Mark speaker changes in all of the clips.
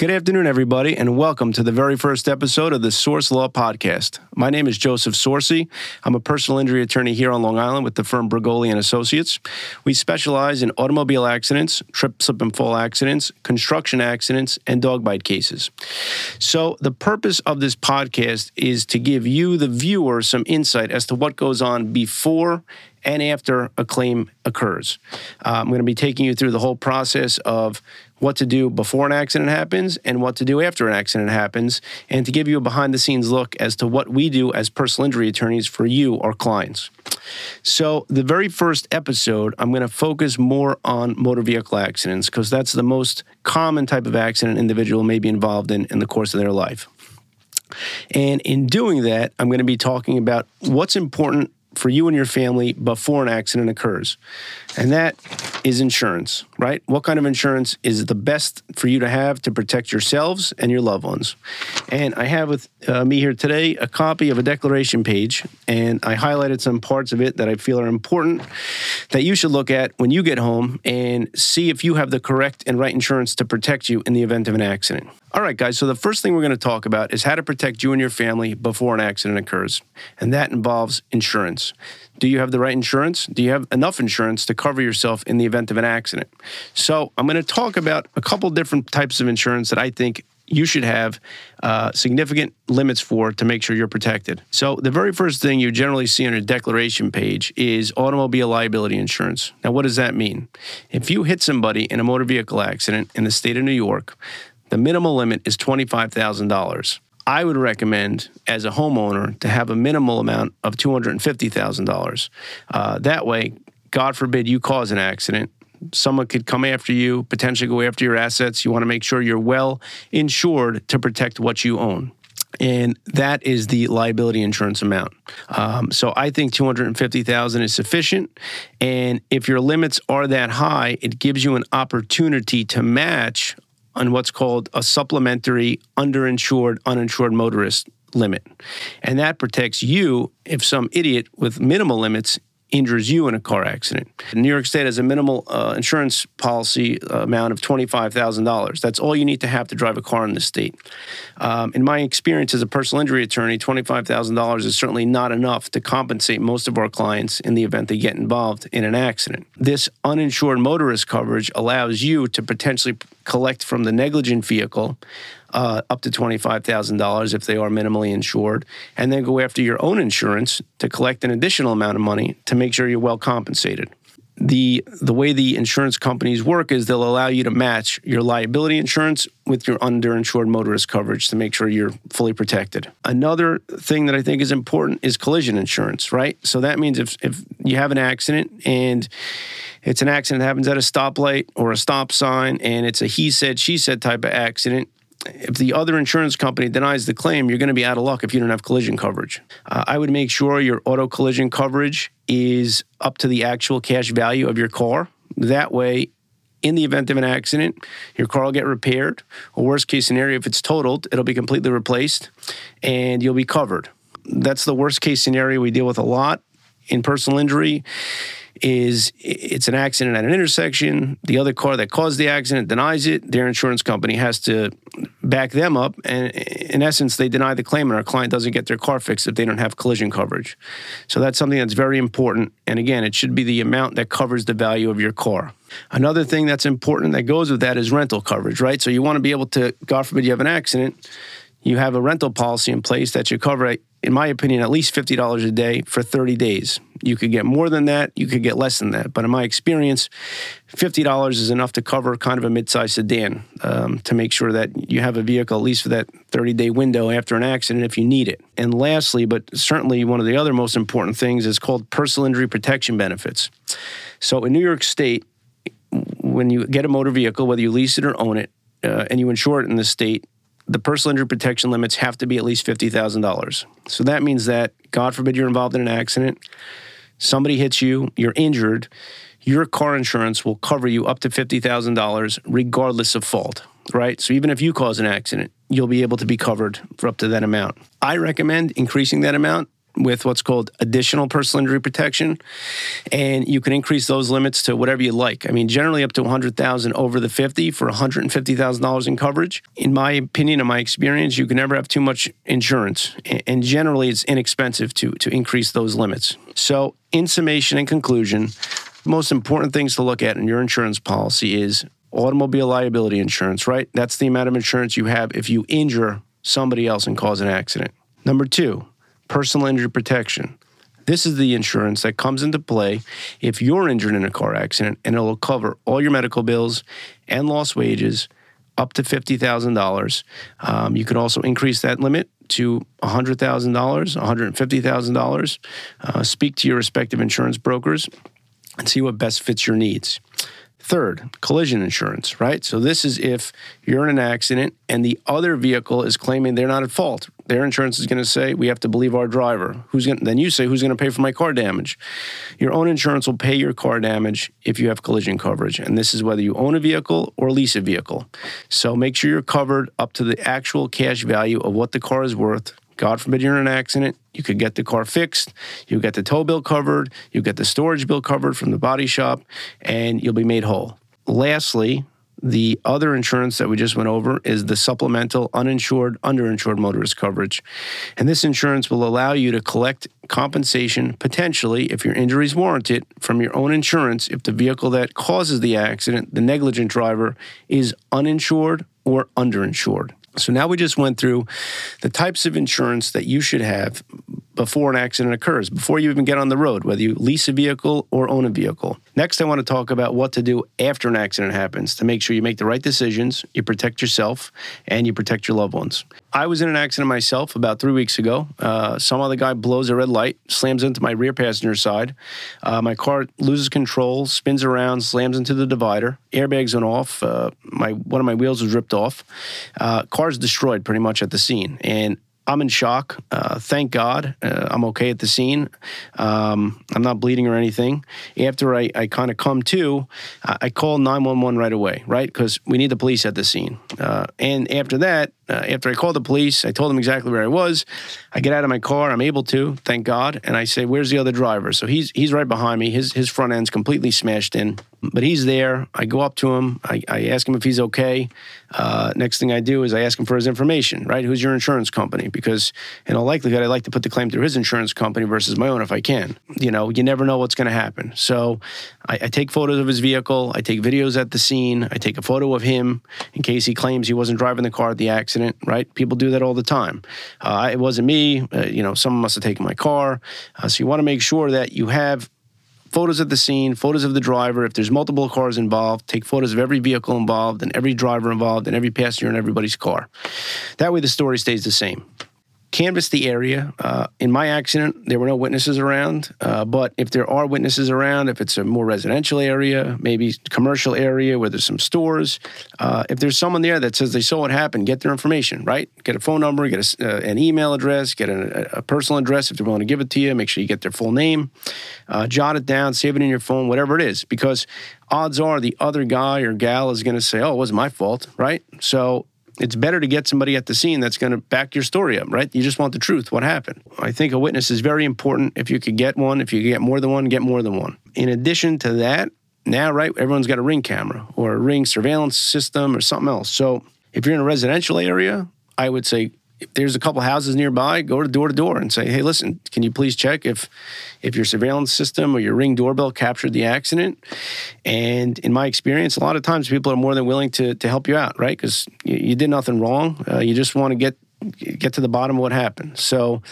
Speaker 1: Good afternoon, everybody, and welcome to the very first episode of the Sorce Law Podcast. My name is Joseph Sorce. I'm a personal injury attorney here on Long Island with the firm Brigoli and Associates. We specialize in automobile accidents, trip, slip, and fall accidents, construction accidents, and dog bite cases. So, the purpose of this podcast is to give you, the viewer, some insight as to what goes on before and after a claim occurs. Uh, I'm going to be taking you through the whole process of what to do before an accident happens and what to do after an accident happens, and to give you a behind the scenes look as to what we do as personal injury attorneys for you, our clients. So, the very first episode, I'm going to focus more on motor vehicle accidents because that's the most common type of accident an individual may be involved in in the course of their life. And in doing that, I'm going to be talking about what's important for you and your family before an accident occurs. And that is insurance, right? What kind of insurance is the best for you to have to protect yourselves and your loved ones? And I have with uh, me here today a copy of a declaration page, and I highlighted some parts of it that I feel are important that you should look at when you get home and see if you have the correct and right insurance to protect you in the event of an accident. All right, guys, so the first thing we're going to talk about is how to protect you and your family before an accident occurs. And that involves insurance. Do you have the right insurance? Do you have enough insurance to cover yourself in the event of an accident? So, I'm going to talk about a couple different types of insurance that I think you should have uh, significant limits for to make sure you're protected. So, the very first thing you generally see on a declaration page is automobile liability insurance. Now, what does that mean? If you hit somebody in a motor vehicle accident in the state of New York, the minimal limit is $25,000. I would recommend, as a homeowner, to have a minimal amount of $250,000. Uh, that way, God forbid you cause an accident, someone could come after you, potentially go after your assets. You want to make sure you're well insured to protect what you own. And that is the liability insurance amount. Um, so I think 250,000 is sufficient. And if your limits are that high, it gives you an opportunity to match on what's called a supplementary underinsured, uninsured motorist limit. And that protects you if some idiot with minimal limits injures you in a car accident. New York State has a minimal uh, insurance policy uh, amount of $25,000. That's all you need to have to drive a car in the state. Um, in my experience as a personal injury attorney, $25,000 is certainly not enough to compensate most of our clients in the event they get involved in an accident. This uninsured motorist coverage allows you to potentially collect from the negligent vehicle uh, up to $25,000 if they are minimally insured, and then go after your own insurance to collect an additional amount of money to make sure you're well compensated. The, the way the insurance companies work is they'll allow you to match your liability insurance with your underinsured motorist coverage to make sure you're fully protected. Another thing that I think is important is collision insurance, right? So that means if, if you have an accident and it's an accident that happens at a stoplight or a stop sign and it's a he said, she said type of accident, if the other insurance company denies the claim, you're going to be out of luck if you don't have collision coverage. Uh, I would make sure your auto collision coverage is up to the actual cash value of your car. That way, in the event of an accident, your car will get repaired. Or worst case scenario, if it's totaled, it'll be completely replaced and you'll be covered. That's the worst case scenario we deal with a lot in personal injury is it's an accident at an intersection. The other car that caused the accident denies it. Their insurance company has to back them up. And in essence, they deny the claim, and our client doesn't get their car fixed if they don't have collision coverage. So that's something that's very important. And again, it should be the amount that covers the value of your car. Another thing that's important that goes with that is rental coverage, right? So you want to be able to, God forbid you have an accident, you have a rental policy in place that should cover, in my opinion, at least $50 a day for 30 days. You could get more than that, you could get less than that. But in my experience, $50 is enough to cover kind of a mid-sized sedan um, to make sure that you have a vehicle at least for that 30-day window after an accident if you need it. And lastly, but certainly one of the other most important things is called personal injury protection benefits. So in New York State, when you get a motor vehicle, whether you lease it or own it, uh, and you insure it in the state, the personal injury protection limits have to be at least $50,000. So that means that, God forbid, you're involved in an accident, somebody hits you, you're injured, your car insurance will cover you up to $50,000 regardless of fault, right? So even if you cause an accident, you'll be able to be covered for up to that amount. I recommend increasing that amount with what's called additional personal injury protection, and you can increase those limits to whatever you like. I mean, generally up to 100,000 over the 50 for $150,000 in coverage. In my opinion, and my experience, you can never have too much insurance, and generally it's inexpensive to to increase those limits. So, in summation and conclusion, the most important things to look at in your insurance policy is automobile liability insurance, right? That's the amount of insurance you have if you injure somebody else and cause an accident. Number two, personal injury protection. This is the insurance that comes into play if you're injured in a car accident, and it will cover all your medical bills and lost wages up to $50,000. Um, you can also increase that limit to $100,000, $150,000. Uh, speak to your respective insurance brokers and see what best fits your needs. Third, collision insurance, right? So this is if you're in an accident and the other vehicle is claiming they're not at fault. Their insurance is going to say we have to believe our driver. Who's going? Then you say who's going to pay for my car damage? Your own insurance will pay your car damage if you have collision coverage, and this is whether you own a vehicle or lease a vehicle. So make sure you're covered up to the actual cash value of what the car is worth God forbid you're in an accident, you could get the car fixed, you get the tow bill covered, you get the storage bill covered from the body shop, and you'll be made whole. Lastly, the other insurance that we just went over is the supplemental uninsured, underinsured motorist coverage. And this insurance will allow you to collect compensation potentially, if your injury is warranted, from your own insurance if the vehicle that causes the accident, the negligent driver, is uninsured or underinsured. So now we just went through the types of insurance that you should have before an accident occurs, before you even get on the road, whether you lease a vehicle or own a vehicle. Next, I want to talk about what to do after an accident happens to make sure you make the right decisions, you protect yourself, and you protect your loved ones. I was in an accident myself about three weeks ago. Uh, some other guy blows a red light, slams into my rear passenger side. Uh, my car loses control, spins around, slams into the divider. Airbags went off. Uh, my one of my wheels was ripped off. Uh, car's destroyed pretty much at the scene, and I'm in shock. Uh, thank God uh, I'm okay at the scene. Um, I'm not bleeding or anything. After I, I kind of come to, I call 911 right away, right? Because we need the police at the scene. Uh, and after that, uh, after I called the police, I told them exactly where I was. I get out of my car. I'm able to, thank God. And I say, "Where's the other driver?" So he's he's right behind me. His his front end's completely smashed in, but he's there. I go up to him. I, I ask him if he's okay. Uh, next thing I do is I ask him for his information. Right? Who's your insurance company? Because in all likelihood, I'd like to put the claim through his insurance company versus my own if I can. You know, you never know what's going to happen. So I, I take photos of his vehicle. I take videos at the scene. I take a photo of him in case he claims he wasn't driving the car at the accident accident, right? People do that all the time. Uh, it wasn't me. Uh, you know, someone must have taken my car. Uh, so you want to make sure that you have photos of the scene, photos of the driver. If there's multiple cars involved, take photos of every vehicle involved and every driver involved and every passenger in everybody's car. That way the story stays the same canvass the area. Uh, in my accident, there were no witnesses around, uh, but if there are witnesses around, if it's a more residential area, maybe commercial area where there's some stores, uh, if there's someone there that says they saw what happened, get their information, right? Get a phone number, get a, uh, an email address, get a, a, personal address if they're willing to give it to you. Make sure you get their full name, uh, jot it down, save it in your phone, whatever it is, because odds are the other guy or gal is going to say, "Oh, it wasn't my fault," right? So it's better to get somebody at the scene that's going to back your story up, right? You just want the truth, what happened. I think a witness is very important. If you could get one, if you get more than one, get more than one. In addition to that, now, right, everyone's got a ring camera or a ring surveillance system or something else. So if you're in a residential area, I would say if there's a couple houses nearby, go to door to door and say, "Hey, listen, can you please check if if your surveillance system or your ring doorbell captured the accident?" And in my experience, a lot of times people are more than willing to to help you out, right? Because you, you, did nothing wrong. Uh, you just want to get get to the bottom of what happened. So,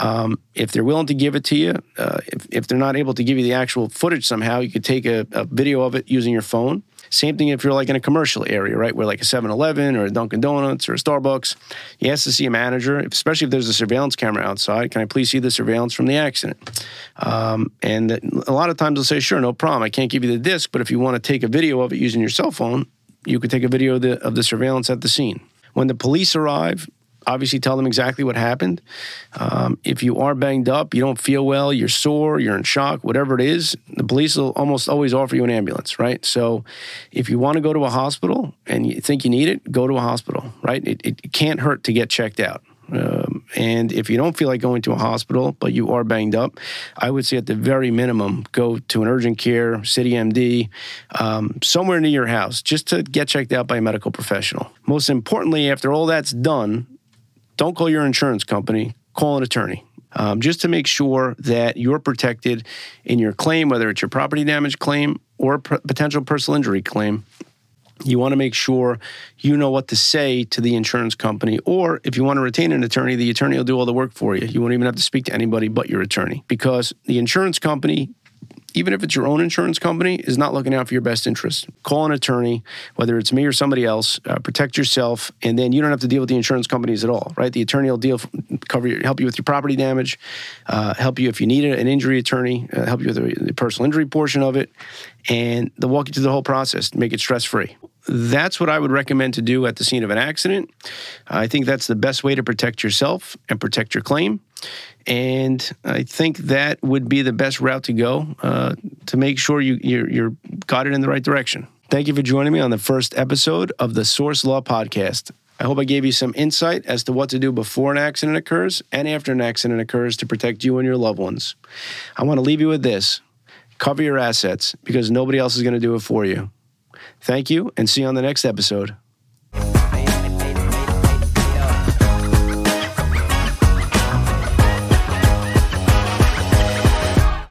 Speaker 1: um, if they're willing to give it to you, uh, if if they're not able to give you the actual footage somehow, you could take a, a video of it using your phone same thing if you're like in a commercial area, right? Where like a 7 Eleven or a Dunkin' Donuts or a Starbucks, you ask to see a manager, especially if there's a surveillance camera outside. Can I please see the surveillance from the accident? Um, and a lot of times they'll say, sure, no problem. I can't give you the disc, but if you want to take a video of it using your cell phone, you could take a video of the, of the surveillance at the scene. When the police arrive, obviously tell them exactly what happened. Um, if you are banged up, you don't feel well, you're sore, you're in shock, whatever it is, the police will almost always offer you an ambulance, right? So if you want to go to a hospital and you think you need it, go to a hospital, right? It, it can't hurt to get checked out. Um, And if you don't feel like going to a hospital, but you are banged up, I would say at the very minimum, go to an urgent care, City MD, um, somewhere near your house, just to get checked out by a medical professional. Most importantly, after all that's done, don't call your insurance company, call an attorney. Um, just to make sure that you're protected in your claim, whether it's your property damage claim or potential personal injury claim you want to make sure you know what to say to the insurance company. Or if you want to retain an attorney, the attorney will do all the work for you. You won't even have to speak to anybody but your attorney because the insurance company even if it's your own insurance company, is not looking out for your best interest. Call an attorney, whether it's me or somebody else. Uh, protect yourself, and then you don't have to deal with the insurance companies at all, right? The attorney will deal, cover, your, help you with your property damage, uh, help you if you need an injury attorney, uh, help you with the, the personal injury portion of it, and they'll walk you through the whole process, make it stress free. That's what I would recommend to do at the scene of an accident. I think that's the best way to protect yourself and protect your claim. And I think that would be the best route to go uh, to make sure you, you're, you're got it in the right direction. Thank you for joining me on the first episode of the Sorce Law Podcast. I hope I gave you some insight as to what to do before an accident occurs and after an accident occurs to protect you and your loved ones. I want to leave you with this cover your assets because nobody else is going to do it for you. Thank you and see you on the next episode.